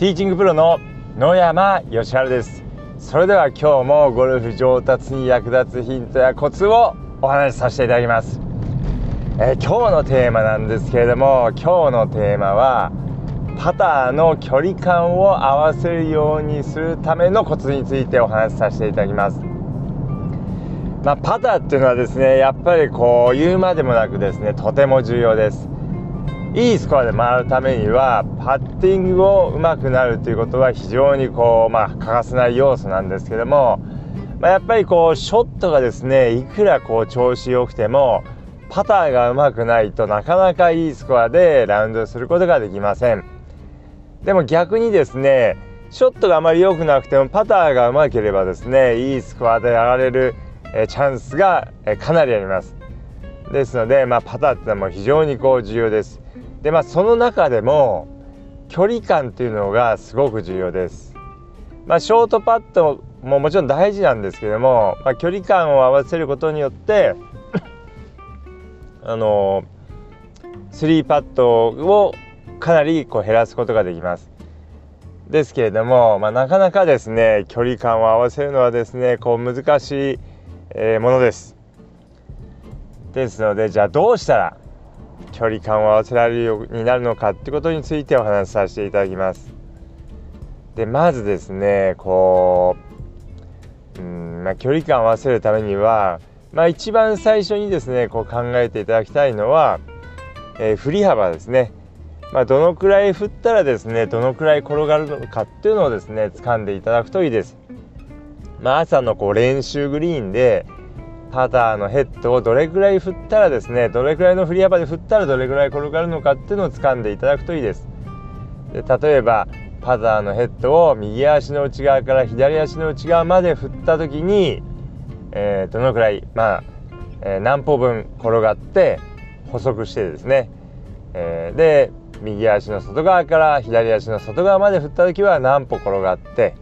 ティーチングプロの野山義晴です。それでは今日もゴルフ上達に役立つヒントやコツをお話しさせていただきます、えー、今日のテーマなんですけれども今日のテーマはパターの距離感を合わせるようにするためのコツについてお話しさせていただきます。まあ、パターっていうのはですねやっぱりこう言うまでもなくですねとても重要です。いいスコアで回るためにはパッティングを上手くなるということは非常にこうまあ欠かせない要素なんですけども、まあ、やっぱりこうショットがですねいくらこう調子良くてもパターが上手くないとなかなかいいスコアでラウンドすることができません。でも逆にですねショットがあまり良くなくてもパターが上手ければですねいいスコアで上がれるえチャンスが、えかなりあります。ですので、まあ、パターってのは非常にこう重要です。でまあその中でも距離感っていうのがすごく重要です。まあ、ショートパットももちろん大事なんですけども、まあ、距離感を合わせることによって あのスリーパットをかなりこう減らすことができます。ですけれども、まあ、なかなかですね距離感を合わせるのはですねこう難しい、え、ものです。ですのでじゃあどうしたら距離感を合わせられるようになるのかってことについてお話しさせていただきます。でまずですねこう、うんまあ、距離感を合わせるためには、まあ、一番最初にですねこう考えていただきたいのは、えー、振り幅ですね。まあ、どのくらい振ったらですねどのくらい転がるのかっていうのをですね掴んでいただくといいです。まあ、朝のこう練習グリーンでパターのヘッドをどれくらい振ったらですねどれくらいの振り幅で振ったらどれくらい転がるのかっていうのを掴んでいただくといいです。で例えばパターのヘッドを右足の内側から左足の内側まで振った時に、えー、どのくらいまあ、えー、何歩分転がって補足してですね、えー、で右足の外側から左足の外側まで振った時は何歩転がって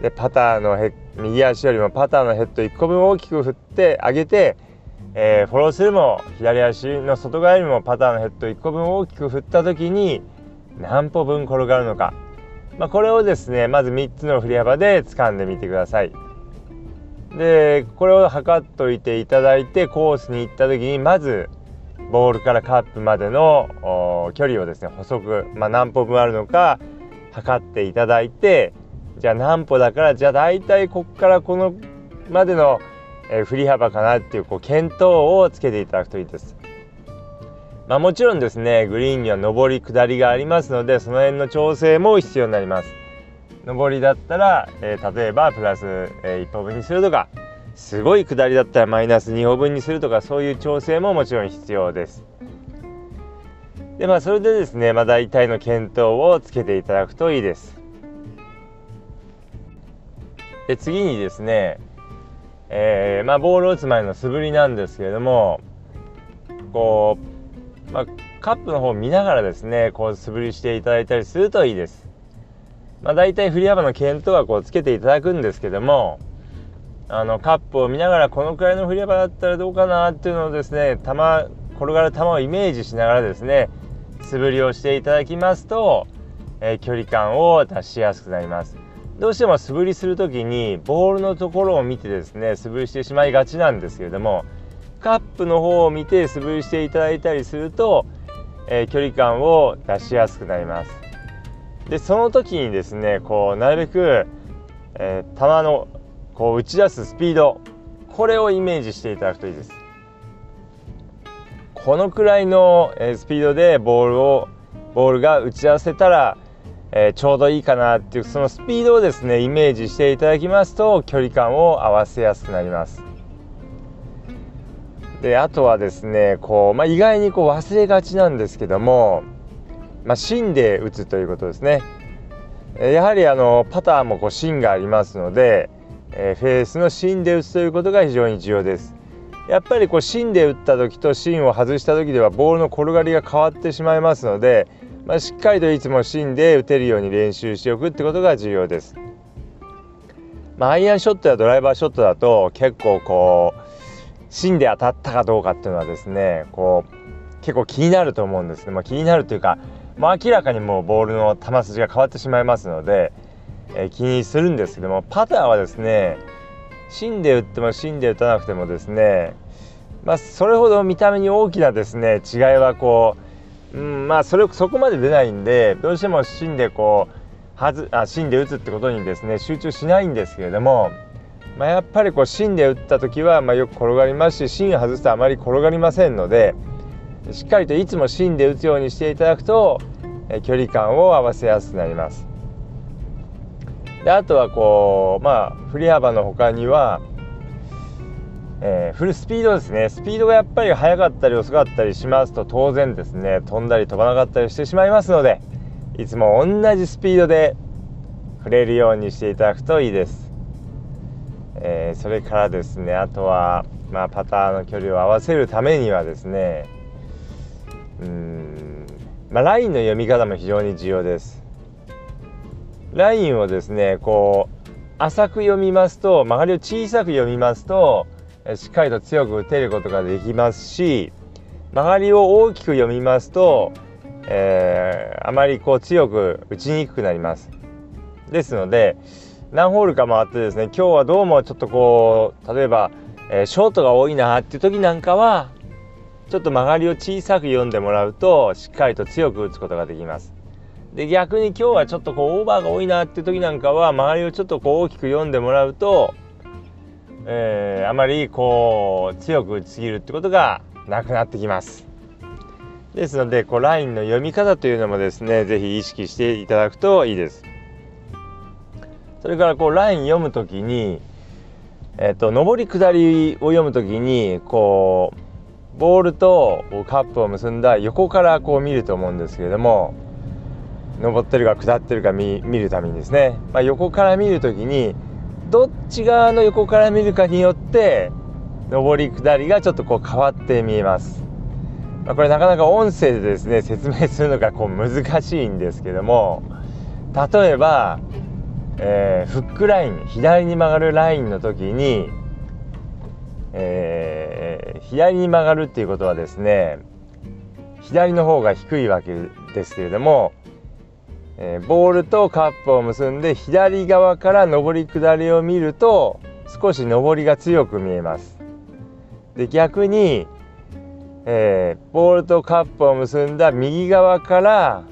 でパターのヘッ右足よりもパターのヘッド1個分大きく振ってあげて、えー、フォロースルーも左足の外側よりもパターのヘッド1個分大きく振った時に何歩分転がるのか、まあ、これをですねまず3つの振り幅で掴んでみてください。でこれを測っといていただいてコースに行った時にまずボールからカップまでの距離をですね補足、まあ、何歩分あるのか測っていただいてじゃあ何歩だからじゃあ大体こっからこのまでの、えー、振り幅かなっていうこう見当をつけていただくといいです。まあ、もちろんですねグリーンには上り下りがありますのでその辺の調整も必要になります。上りだったら、えー、例えばプラス、えー、1歩分にするとかすごい下りだったらマイナス2歩分にするとかそういう調整ももちろん必要です。でまあそれでですね、まあ、大体の検討をつけていただくといいです。で次にですね、えー、まあ、ボールを打つ前の素振りなんですけれどもこう、まあ、カップの方を見ながらですねこう素振りしていただいたりするといいです。まあ、大体振り幅の検討はこうつけていただくんですけどもあのカップを見ながらこのくらいの振り幅だったらどうかなっていうのをですね球転がる球をイメージしながらですね素振りをしていただきますと、えー、距離感を出しやすくなります。どうしても素振りする時にボールのところを見てですね素振りしてしまいがちなんですけれどもカップの方を見て素振りしていただいたりすると、えー、距離感を出しやすくなります。でその時にですねこうなるべく、えー、球のこう打ち出すスピードこれをイメージしていただくといいです。このくらいの、スピードでボールをボールが打ち出せたらえー、ちょうどいいかなっていうそのスピードをですねイメージしていただきますと距離感を合わせやすくなります。であとはですねこう、まあ、意外にこう忘れがちなんですけども、まあ、芯で打つということですね。やはりあのパターもこう芯がありますので、えー、フェースの芯で打つということが非常に重要です。やっぱりこう芯で打った時と芯を外した時ではボールの転がりが変わってしまいますのでまあ、しっかりといつも芯で打てるように練習しておくってことが重要です。まあ、アイアンショットやドライバーショットだと結構こう芯で当たったかどうかっていうのはですねこう結構気になると思うんですね、まあ、気になるというかもう明らかにもうボールの球筋が変わってしまいますので、えー、気にするんですけどもパターはですね芯で打っても芯で打たなくてもですねまあ、それほど見た目に大きなですね違いはこう、うん、まあそれそこまで出ないんでどうしても芯でこうはずあ芯で打つってことにですね集中しないんですけれども、まあ、やっぱりこう芯で打った時はまあよく転がりますし芯外すとあまり転がりませんのでしっかりといつも芯で打つようにしていただくと距離感を合わせやすくなります。であとはこうまあ振り幅の他にはえー、フルスピードですね。スピードがやっぱり速かったり遅かったりしますと当然ですね。飛んだり飛ばなかったりしてしまいますのでいつも同じスピードで触れるようにしていただくといいです、えー、それからですねあとは、まあ、パターの距離を合わせるためにはですねうん、まあ、ラインの読み方も非常に重要です。ラインをですねこう浅く読みますと曲がりを小さく読みますとしっかりと強く打てることができますし曲がりを大きく読みますと、えー、あまりこう強く打ちにくくなります。ですので何ホールか回ってですね今日はどうもちょっとこう例えば、えー、ショートが多いなっていう時なんかはちょっと曲がりを小さく読んでもらうとしっかりと強く打つことができます。で逆に今日はちょっとこうオーバーが多いなっていう時なんかは曲がりをちょっとこう大きく読んでもらうとえー、あまりこう強く打ちすぎるってことがなくなってきます。ですのでこうラインの読み方というのもですね是非意識していただくといいです。それからこうライン読む時に、えーと、上り下りを読む時にこうボールとカップを結んだ横からこう見ると思うんですけれども上ってるか下ってるか見るためにですね、まあ、横から見る時にどっち側の横から見るかによって上り下りがちょっとこう変わって見えます。ま、これなかなか音声でですね説明するのがこう難しいんですけども例えば、えー、フックライン左に曲がるラインの時に、えー、左に曲がるっていうことはですね左の方が低いわけですけれどもえー、ボールとカップを結んで左側から上り下りを見ると少し上りが強く見えます。で逆に、えー、ボールとカップを結んだ右側から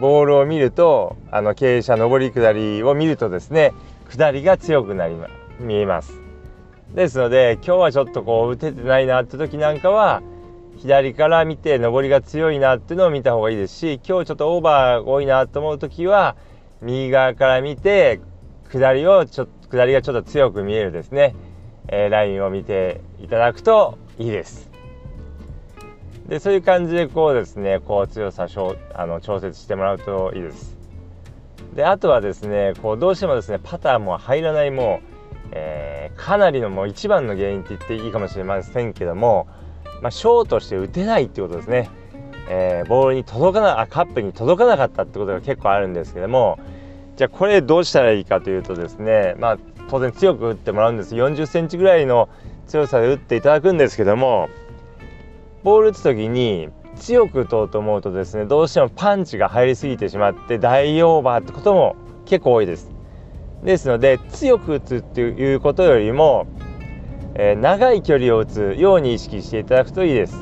ボールを見るとあの傾斜上り下りを見るとですね下りが強くなり、ま、見えます。ですので今日はちょっとこう打ててないなって時なんかは左から見て上りが強いなっていうのを見た方がいいですし今日ちょっとオーバー多いなと思う時は右側から見て下りをちょっと下りがちょっと強く見えるですね、えー、ラインを見ていただくといいです。でそういう感じでこうですねこう強さあの調節してもらうといいです。であとはですねこうどうしてもですねパターも入らないもう、えー、かなりのもう一番の原因って言っていいかもしれませんけどもまあ、ショートして打てないってことですね、えー、ボールに届かなあカップに届かなかったってことが結構あるんですけども。じゃあこれどうしたらいいかというとですね。まあ当然強く打ってもらうんです。4 0センチぐらいの強さで打っていただくんですけども。ボール打つ時に強く打とうと思うとですねどうしてもパンチが入りすぎてしまって大オーバーってことも結構多いです。ですので強く打つっていうことよりもえー、長い距離を打つように意識していただくといいです。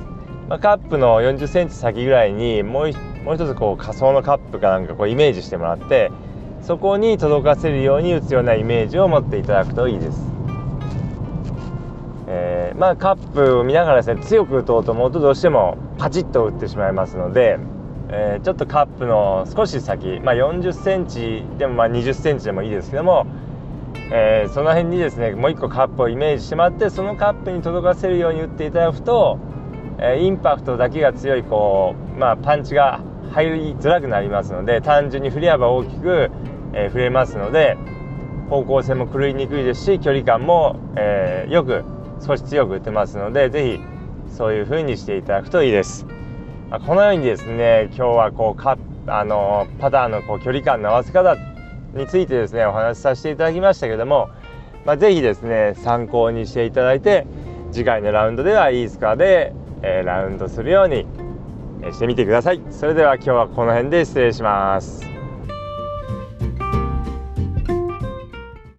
まあ、カップの40センチ先ぐらいにもうもう一つこう仮想のカップかなんかこうイメージしてもらってそこに届かせるように打つようなイメージを持っていただくといいです。えー、まあカップを見ながらですね強く打とうと思うとどうしてもパチッと打ってしまいますので、えー、ちょっとカップの少し先、まあ、40センチでもまあ20センチでもいいですけどもえー、その辺にですねもう1個カップをイメージしてもらってそのカップに届かせるように打っていただくと、えー、インパクトだけが強いこう、まあ、パンチが入りづらくなりますので単純に振り幅大きく、えー、振れますので方向性も狂いにくいですし距離感も、え、よく少し強く打てますので是非そういう風にしていただくといいです。ま、このようにですね今日はこうカあのパターンのこう距離感の合わせ方についてですねお話しさせていただきましたけども、まあ、ぜひですね参考にしていただいて次回のラウンドではいいスカで、えー、ラウンドするようにしてみてください。それでは今日はこの辺で失礼します。